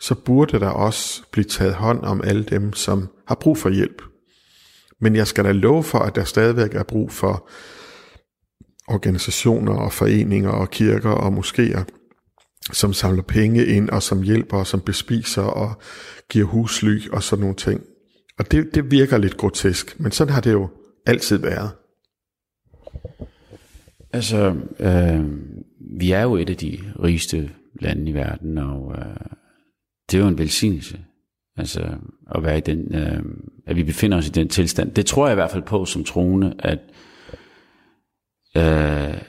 S3: så burde der også blive taget hånd om alle dem, som har brug for hjælp. Men jeg skal da love for, at der stadigvæk er brug for organisationer og foreninger og kirker og moskéer, som samler penge ind og som hjælper og som bespiser og giver husly og sådan nogle ting. Og det, det virker lidt grotesk, men sådan har det jo altid været.
S2: Altså, øh, vi er jo et af de rigeste lande i verden, og øh, det er jo en velsignelse. Altså, at, være i den, øh, at vi befinder os i den tilstand. Det tror jeg i hvert fald på som troende, at øh,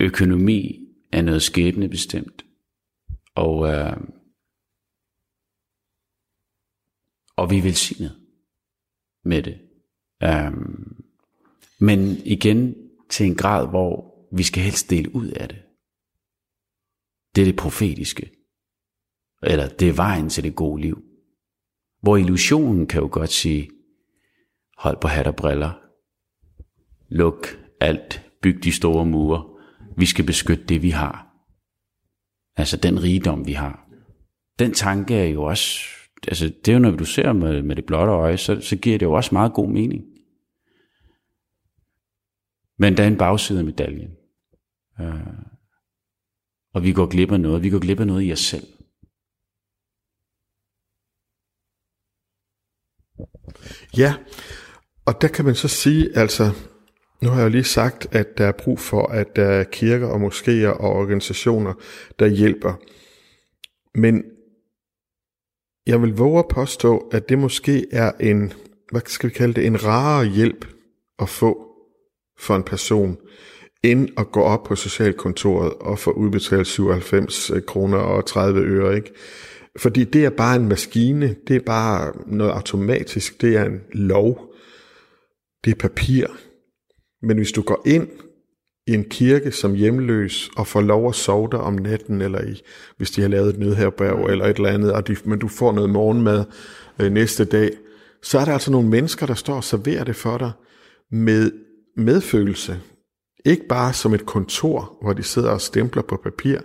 S2: økonomi er noget skæbne bestemt. Og, øh, og vi er velsignet med det. Øh, men igen til en grad, hvor vi skal helst dele ud af det. Det er det profetiske. Eller det er vejen til det gode liv. Hvor illusionen kan jo godt sige, hold på hat og briller. Luk alt. Byg de store mure. Vi skal beskytte det, vi har. Altså den rigdom, vi har. Den tanke er jo også, altså det er jo, når du ser med, med det blotte øje, så, så giver det jo også meget god mening. Men der er en bagside af medaljen. Øh, og vi går glip af noget. Vi går glip af noget i os selv.
S3: Ja, og der kan man så sige, altså, nu har jeg jo lige sagt, at der er brug for, at der er kirker og moskéer og organisationer, der hjælper. Men jeg vil våge at påstå, at det måske er en, hvad skal vi kalde det, en rarere hjælp at få for en person, end at gå op på socialkontoret og få udbetalt 97 kroner og 30 øre, ikke? Fordi det er bare en maskine, det er bare noget automatisk, det er en lov, det er papir. Men hvis du går ind i en kirke som hjemløs og får lov at sove der om natten, eller i, hvis de har lavet et nødherberg eller et eller andet, og de, men du får noget morgenmad øh, næste dag, så er der altså nogle mennesker, der står og serverer det for dig med medfølelse. Ikke bare som et kontor, hvor de sidder og stempler på papir,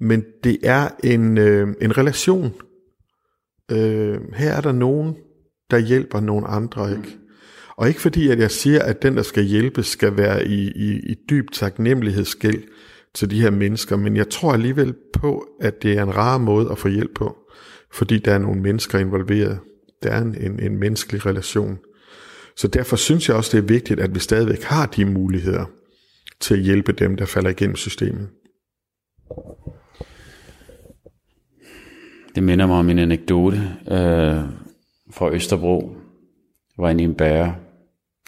S3: men det er en, øh, en relation. Øh, her er der nogen, der hjælper nogle andre, ikke? Og ikke fordi, at jeg siger, at den, der skal hjælpe, skal være i, i, i dyb taknemmelighedsgæld til de her mennesker, men jeg tror alligevel på, at det er en rar måde at få hjælp på, fordi der er nogle mennesker involveret. Der er en, en, en menneskelig relation. Så derfor synes jeg også, det er vigtigt, at vi stadigvæk har de muligheder til at hjælpe dem, der falder igennem systemet.
S2: Det minder mig om en anekdote øh, fra Østerbro. Jeg var inde i en bære.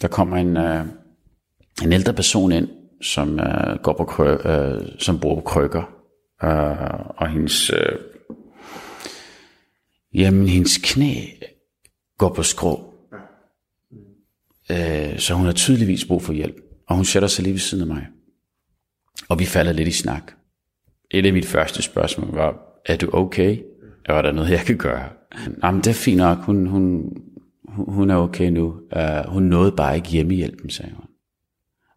S2: Der kommer en, øh, en ældre person ind, som øh, går på krø, øh, som bor på krykker. Øh, og hendes, øh, jamen, hendes knæ går på skrå. Øh, så hun har tydeligvis brug for hjælp. Og hun sætter sig lige ved siden af mig. Og vi falder lidt i snak. Et af mit første spørgsmål var, er du okay? Er der noget, jeg kan gøre? Jamen, det er fint nok. Hun, hun, hun er okay nu. Uh, hun nåede bare ikke hjemmehjælpen, sagde hun.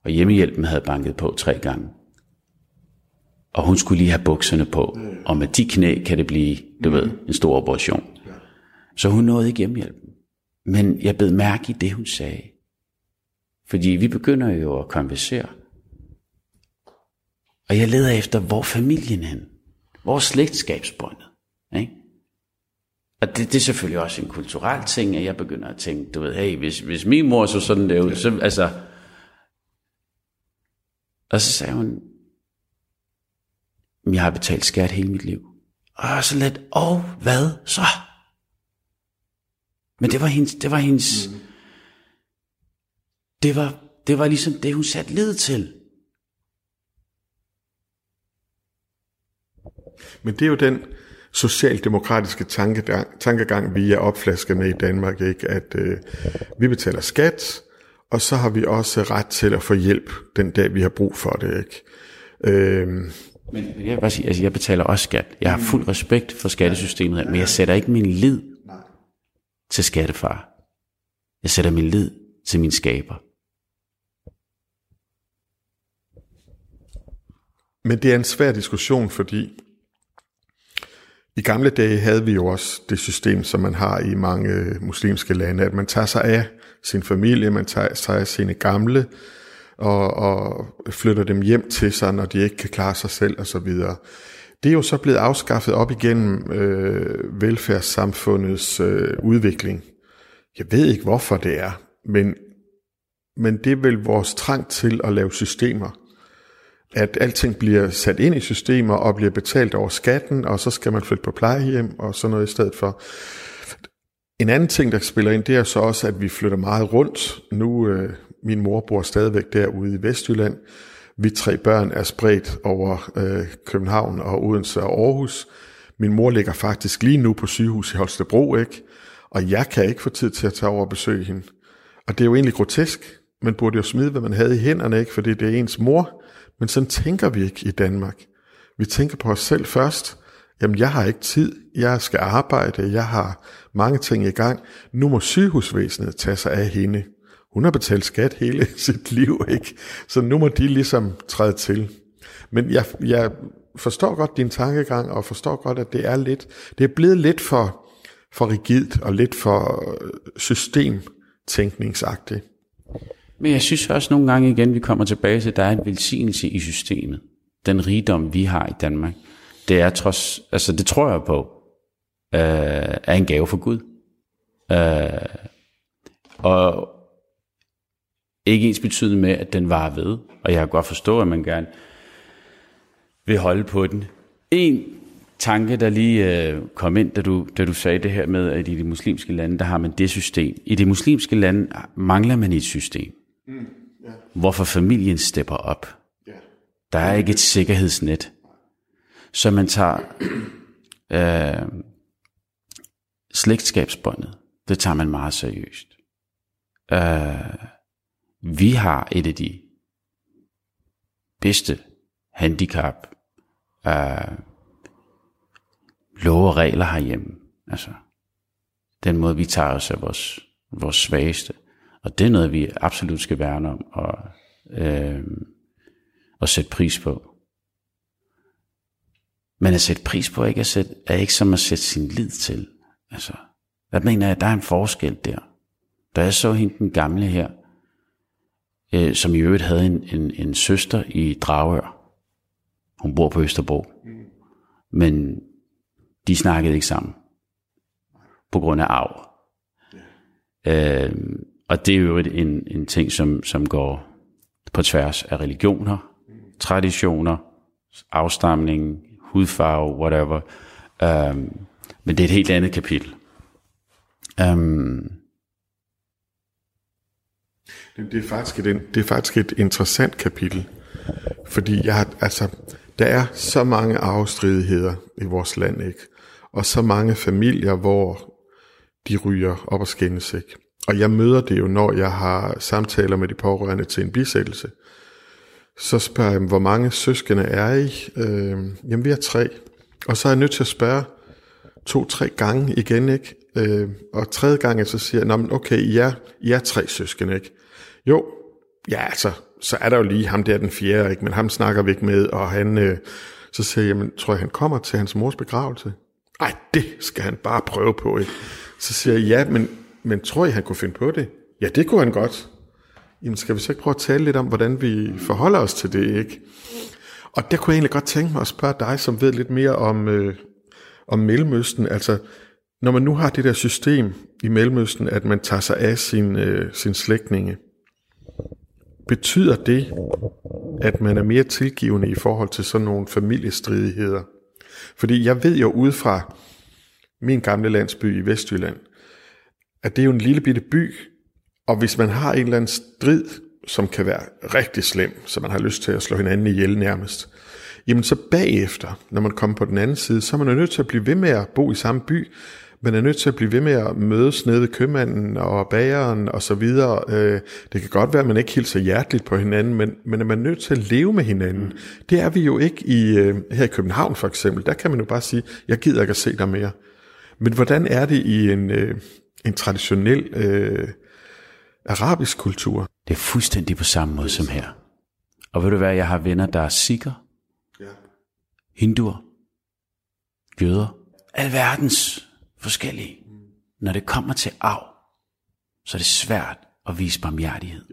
S2: Og hjemmehjælpen havde banket på tre gange. Og hun skulle lige have bukserne på. Og med de knæ kan det blive, du ved, en stor operation. Så hun nåede ikke hjemmehjælpen. Men jeg bed mærke i det, hun sagde. Fordi vi begynder jo at konversere. Og jeg leder efter, hvor familien er hen. Hvor slægtskabsbåndet? Ikke? Og det, det er selvfølgelig også en kulturel ting, at jeg begynder at tænke, du ved, hey, hvis, hvis min mor så sådan der ud, så altså... Og så sagde hun, jeg har betalt skat hele mit liv. Og så lidt, og hvad så? Men det var hendes, det var hendes, mm. det var, det var ligesom det, hun satte lid til.
S3: Men det er jo den socialdemokratiske tankegang, tankegang vi er opflasket med i Danmark, ikke? at øh, vi betaler skat, og så har vi også ret til at få hjælp den dag, vi har brug for det. Ikke? Øh,
S2: men jeg vil bare sige, altså jeg betaler også skat. Jeg har fuld respekt for skattesystemet, men jeg sætter ikke min lid til skattefar. Jeg sætter min lid til min skaber.
S3: Men det er en svær diskussion, fordi i gamle dage havde vi jo også det system, som man har i mange øh, muslimske lande, at man tager sig af sin familie, man tager sig af sine gamle, og, og flytter dem hjem til sig, når de ikke kan klare sig selv osv. Det er jo så blevet afskaffet op igennem øh, velfærdssamfundets øh, udvikling. Jeg ved ikke, hvorfor det er, men, men det er vel vores trang til at lave systemer. At alting bliver sat ind i systemer og bliver betalt over skatten, og så skal man flytte på plejehjem og sådan noget i stedet for. En anden ting, der spiller ind, det er så også, at vi flytter meget rundt. Nu, øh, min mor bor stadigvæk derude i Vestjylland. Vi tre børn er spredt over øh, København og Odense og Aarhus. Min mor ligger faktisk lige nu på sygehus i Holstebro, ikke? Og jeg kan ikke få tid til at tage over og besøge hende. Og det er jo egentlig grotesk. Man burde jo smide, hvad man havde i hænderne, ikke? Fordi det er ens mor. Men sådan tænker vi ikke i Danmark. Vi tænker på os selv først. Jamen, jeg har ikke tid. Jeg skal arbejde. Jeg har mange ting i gang. Nu må sygehusvæsenet tage sig af hende hun har betalt skat hele [LAUGHS] sit liv, ikke? Så nu må de ligesom træde til. Men jeg, jeg forstår godt din tankegang, og forstår godt, at det er lidt, det er blevet lidt for, for rigidt, og lidt for øh, systemtænkningsagtigt.
S2: Men jeg synes også nogle gange igen, vi kommer tilbage til, at der er en velsignelse i systemet. Den rigdom, vi har i Danmark. Det er trods, altså det tror jeg på, øh, er en gave for Gud. Øh, og, ikke ens betydende med, at den var ved. Og jeg kan godt forstå, at man gerne vil holde på den. En tanke, der lige øh, kom ind, da du, da du sagde det her med, at i de muslimske lande, der har man det system. I de muslimske lande mangler man et system, mm, yeah. hvorfor familien stepper op. Yeah. Der er ikke et sikkerhedsnet. Så man tager [CLEARS THROAT] øh, slægtskabsbåndet, det tager man meget seriøst. Øh, vi har et af de bedste handicap uh, love og regler herhjemme. Altså, den måde, vi tager os af vores, vores svageste. Og det er noget, vi absolut skal værne om og, øh, og sætte pris på. Men at sætte pris på ikke at sætte, er ikke som at sætte sin lid til. Altså, hvad mener jeg, der er en forskel der. Da jeg så hende den gamle her, øh, som i øvrigt havde en, en, en søster i Dragør. Hun bor på Østerbro. Men de snakkede ikke sammen. På grund af arv. Øh, og det er jo en, en ting, som, som går på tværs af religioner, traditioner, afstamning, hudfarve, whatever. Um, men det er et helt andet kapitel. Um,
S3: det er faktisk et, det er faktisk et interessant kapitel, fordi jeg har, altså, der er så mange afstridigheder i vores land, ikke? Og så mange familier, hvor de ryger op og skændes, ikke? Og jeg møder det jo, når jeg har samtaler med de pårørende til en bisættelse. Så spørger jeg dem, hvor mange søskende er I? Øh, jamen, vi er tre. Og så er jeg nødt til at spørge to-tre gange igen, ikke? Øh, og tredje gang, så siger jeg, okay, I er, I er tre søskende, ikke? Jo, ja altså, så er der jo lige ham der den fjerde, ikke? men ham snakker vi ikke med, og han, øh, så siger jeg, jamen, tror jeg, han kommer til hans mors begravelse? Ej, det skal han bare prøve på, ikke? Så siger jeg, ja, men, men tror I, han kunne finde på det? Ja, det kunne han godt. Jamen, skal vi så ikke prøve at tale lidt om, hvordan vi forholder os til det, ikke? Og der kunne jeg egentlig godt tænke mig at spørge dig, som ved lidt mere om, øh, om Mellemøsten. Altså, når man nu har det der system i Mellemøsten, at man tager sig af sin, øh, sin slægtninge, betyder det, at man er mere tilgivende i forhold til sådan nogle familiestridigheder? Fordi jeg ved jo ud fra min gamle landsby i Vestjylland, at det er jo en lille bitte by, og hvis man har en eller anden strid, som kan være rigtig slem, så man har lyst til at slå hinanden ihjel nærmest, jamen så bagefter, når man kommer på den anden side, så er man jo nødt til at blive ved med at bo i samme by, man er nødt til at blive ved med at mødes nede ved købmanden og bageren og så videre. Øh, det kan godt være, at man ikke hilser hjerteligt på hinanden, men, men er man nødt til at leve med hinanden. Det er vi jo ikke i, øh, her i København for eksempel. Der kan man jo bare sige, jeg gider ikke at se dig mere. Men hvordan er det i en, øh, en traditionel øh, arabisk kultur?
S2: Det er fuldstændig på samme måde som her. Og ved du hvad, jeg har venner, der er sikher,
S3: Ja.
S2: hinduer, jøder, alverdens forskellige. Når det kommer til arv, så er det svært at vise barmhjertighed.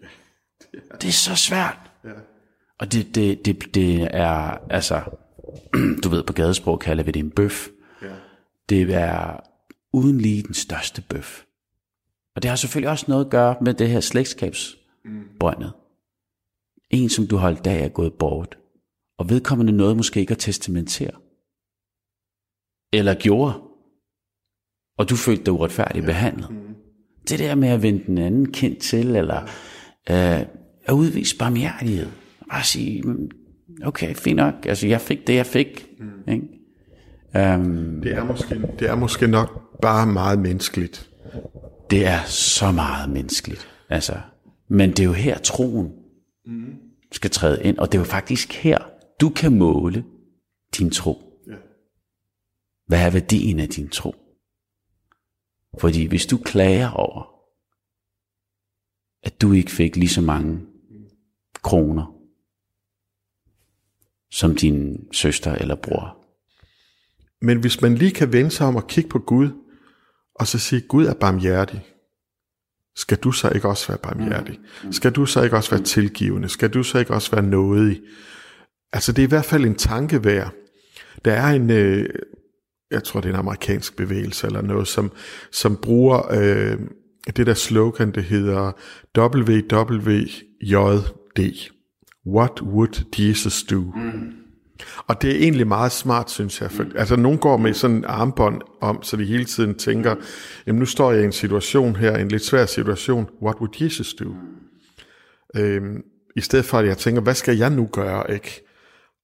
S2: Det er så svært. Og det, det, det, det er, altså, [CLEARS THROAT] du ved, på gadesprog kalder vi det en bøf. Det er uden lige den største bøf. Og det har selvfølgelig også noget at gøre med det her slægtskabsbåndet. En, som du holdt af, er gået bort. Og vedkommende noget måske ikke at testamentere. Eller gjorde. Og du følte dig uretfærdigt behandlet. Det der med at vende den anden kendt til, eller øh, at udvise barmhjertighed. Bare sige, "Mm, okay, fint nok, altså jeg fik det, jeg fik. Mm. Ikke? Um,
S3: Det er, måske, det er måske nok bare meget menneskeligt.
S2: det er så meget menneskeligt. Altså, men det er jo her troen skal træde ind, og det er jo faktisk her, du kan måle din tro.
S3: Ja.
S2: Hvad er værdien af din tro? Fordi hvis du klager over, at du ikke fik lige så mange kroner, som din søster eller bror,
S3: Men hvis man lige kan vende sig om og kigge på Gud, og så sige, Gud er barmhjertig, skal du så ikke også være barmhjertig? Skal du så ikke også være tilgivende? Skal du så ikke også være nådig? Altså det er i hvert fald en tanke værd. Der er en, øh, jeg tror det er en amerikansk bevægelse eller noget, som, som bruger øh, det der slogan, det hedder WWJD. What would Jesus do? Mm. Og det er egentlig meget smart, synes jeg. For, altså, nogen går med sådan en armbånd om, så de hele tiden tænker, jamen nu står jeg i en situation her, en lidt svær situation, what would Jesus do? Øhm, I stedet for, at jeg tænker, hvad skal jeg nu gøre, ikke?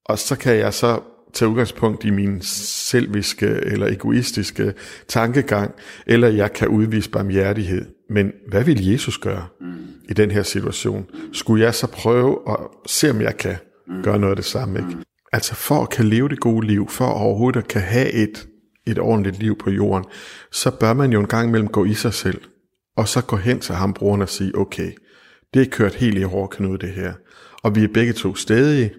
S3: Og så kan jeg så tage udgangspunkt i min selviske eller egoistiske tankegang, eller jeg kan udvise barmhjertighed. Men hvad vil Jesus gøre i den her situation? Skulle jeg så prøve at se, om jeg kan gøre noget af det samme? Ikke? Altså for at kan leve det gode liv, for overhovedet at kan have et, et ordentligt liv på jorden, så bør man jo en gang imellem gå i sig selv, og så gå hen til ham, broren, og sige, okay, det er kørt helt i hårdknude det her, og vi er begge to stedige,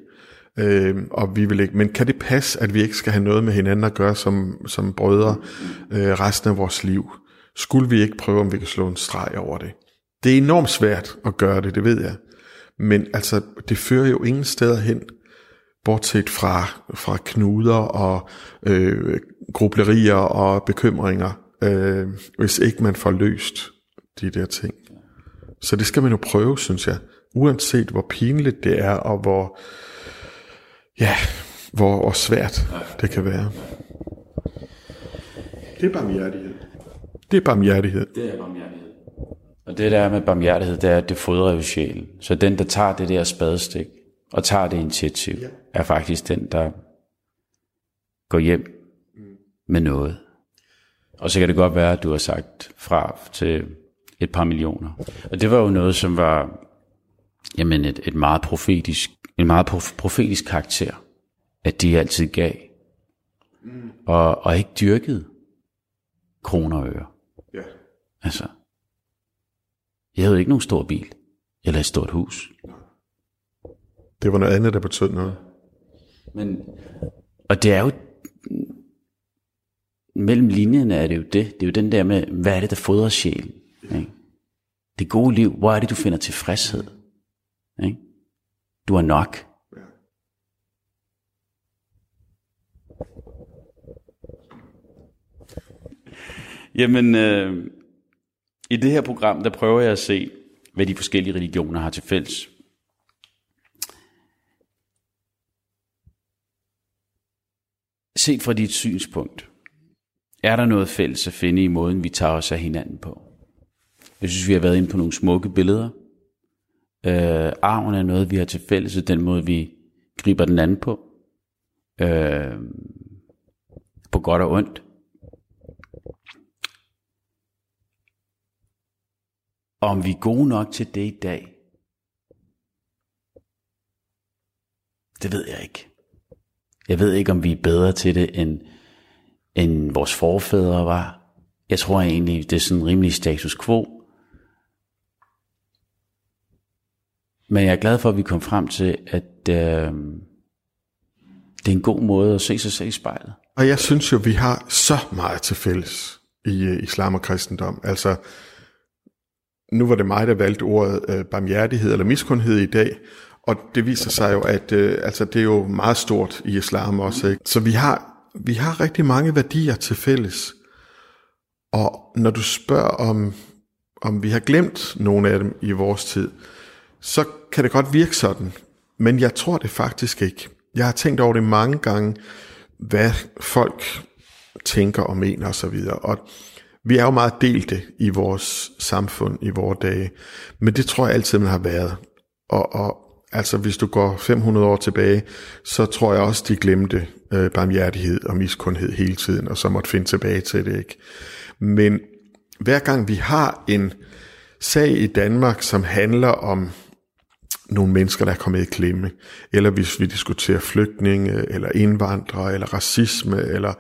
S3: øh, og vi vil ikke, men kan det passe, at vi ikke skal have noget med hinanden at gøre som, som brødre øh, resten af vores liv? Skulle vi ikke prøve, om vi kan slå en streg over det? Det er enormt svært at gøre det, det ved jeg. Men altså, det fører jo ingen steder hen, bortset fra, fra knuder og øh, grublerier og bekymringer, øh, hvis ikke man får løst de der ting. Så det skal man jo prøve, synes jeg. Uanset hvor pinligt det er, og hvor, ja, hvor, hvor svært det kan være. Det er barmhjertighed. Det er barmhjertighed.
S2: Det er barmhjertighed. Og det der med barmhjertighed, det er, at det fodrer jo sjælen. Så den, der tager det der spadestik, og tager det initiativ, ja. Er faktisk den, der går hjem med noget. Og så kan det godt være, at du har sagt fra til et par millioner. Og det var jo noget, som var jamen et, et meget profetisk, en meget prof- profetisk karakter, at de altid gav. Mm. Og, og ikke dyrkede kroner og øre.
S3: Ja.
S2: Altså, jeg havde ikke nogen stor bil, eller et stort hus.
S3: Det var noget andet, der betød noget.
S2: Men, og det er jo, mellem linjerne er det jo det. Det er jo den der med, hvad er det, der fodrer sjælen? Ikke? Det gode liv, hvor er det, du finder tilfredshed? Ikke? Du er nok. Jamen, øh, i det her program, der prøver jeg at se, hvad de forskellige religioner har til fælles. Set fra dit synspunkt, er der noget fælles at finde i måden, vi tager os af hinanden på? Jeg synes, vi har været inde på nogle smukke billeder. Øh, arven er noget, vi har til fælles, den måde, vi griber den anden på. Øh, på godt og ondt. Om vi er gode nok til det i dag, det ved jeg ikke. Jeg ved ikke, om vi er bedre til det, end, end vores forfædre var. Jeg tror egentlig, det er sådan rimelig status quo. Men jeg er glad for, at vi kom frem til, at øh, det er en god måde at se sig selv i spejlet.
S3: Og jeg synes jo, vi har så meget til fælles i øh, islam og kristendom. Altså, nu var det mig, der valgte ordet øh, barmhjertighed eller miskundhed i dag, og det viser sig jo, at øh, altså, det er jo meget stort i islam også. Ikke? Så vi har, vi har rigtig mange værdier til fælles. Og når du spørger om, om vi har glemt nogle af dem i vores tid, så kan det godt virke sådan. Men jeg tror det faktisk ikke. Jeg har tænkt over det mange gange, hvad folk tænker og mener osv. Og, og vi er jo meget delte i vores samfund i vores dage, men det tror jeg altid, man har været. Og, og altså, hvis du går 500 år tilbage, så tror jeg også, de glemte øh, barmhjertighed og miskundhed hele tiden, og så måtte finde tilbage til det, ikke? Men hver gang vi har en sag i Danmark, som handler om nogle mennesker, der er kommet i klemme, eller hvis vi diskuterer flygtninge, eller indvandrere, eller racisme, eller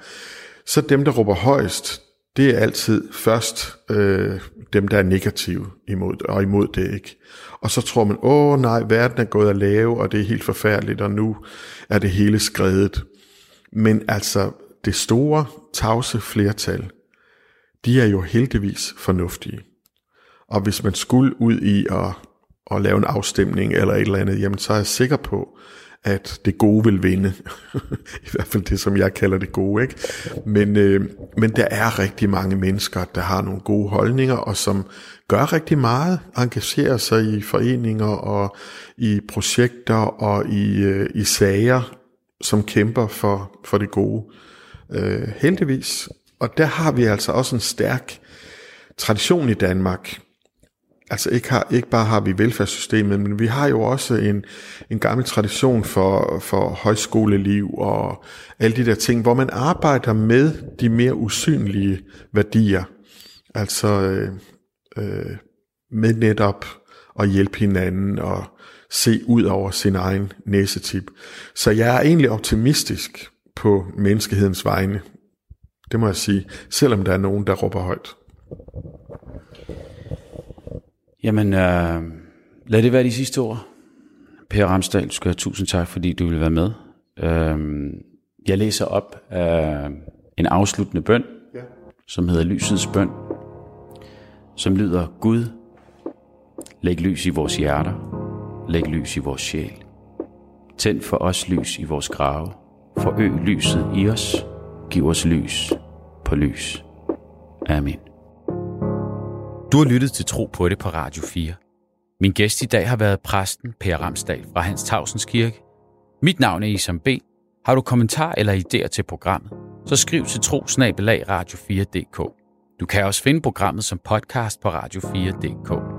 S3: så dem, der råber højst, det er altid først øh, dem, der er negative imod og imod det ikke. Og så tror man, åh nej, verden er gået at lave, og det er helt forfærdeligt, og nu er det hele skredet. Men altså, det store, tavse flertal, de er jo heldigvis fornuftige. Og hvis man skulle ud i at at lave en afstemning eller et eller andet, jamen så er jeg sikker på, at det gode vil vinde. [LAUGHS] I hvert fald det, som jeg kalder det gode. Ikke? Men, øh, men der er rigtig mange mennesker, der har nogle gode holdninger, og som gør rigtig meget, engagerer sig i foreninger og i projekter og i, øh, i sager, som kæmper for, for det gode. Øh, heldigvis. Og der har vi altså også en stærk tradition i Danmark, altså ikke, har, ikke bare har vi velfærdssystemet, men vi har jo også en, en gammel tradition for, for højskoleliv og alle de der ting, hvor man arbejder med de mere usynlige værdier. Altså øh, øh, med netop at hjælpe hinanden og se ud over sin egen næsetip. Så jeg er egentlig optimistisk på menneskehedens vegne. Det må jeg sige, selvom der er nogen, der råber højt.
S2: Jamen, øh, lad det være de sidste ord. Per Ramsdal, du skal have tusind tak, fordi du vil være med. Øh, jeg læser op af en afsluttende bøn, ja. som hedder Lysets bøn, som lyder, Gud, læg lys i vores hjerter, læg lys i vores sjæl. Tænd for os lys i vores grave, forøg lyset i os, giv os lys på lys. Amen.
S1: Du har lyttet til Tro på det på Radio 4. Min gæst i dag har været præsten Per Ramsdal fra Hans Tavsens Kirke. Mit navn er Isam B. Har du kommentar eller idéer til programmet, så skriv til trosnabelag radio4.dk. Du kan også finde programmet som podcast på radio4.dk.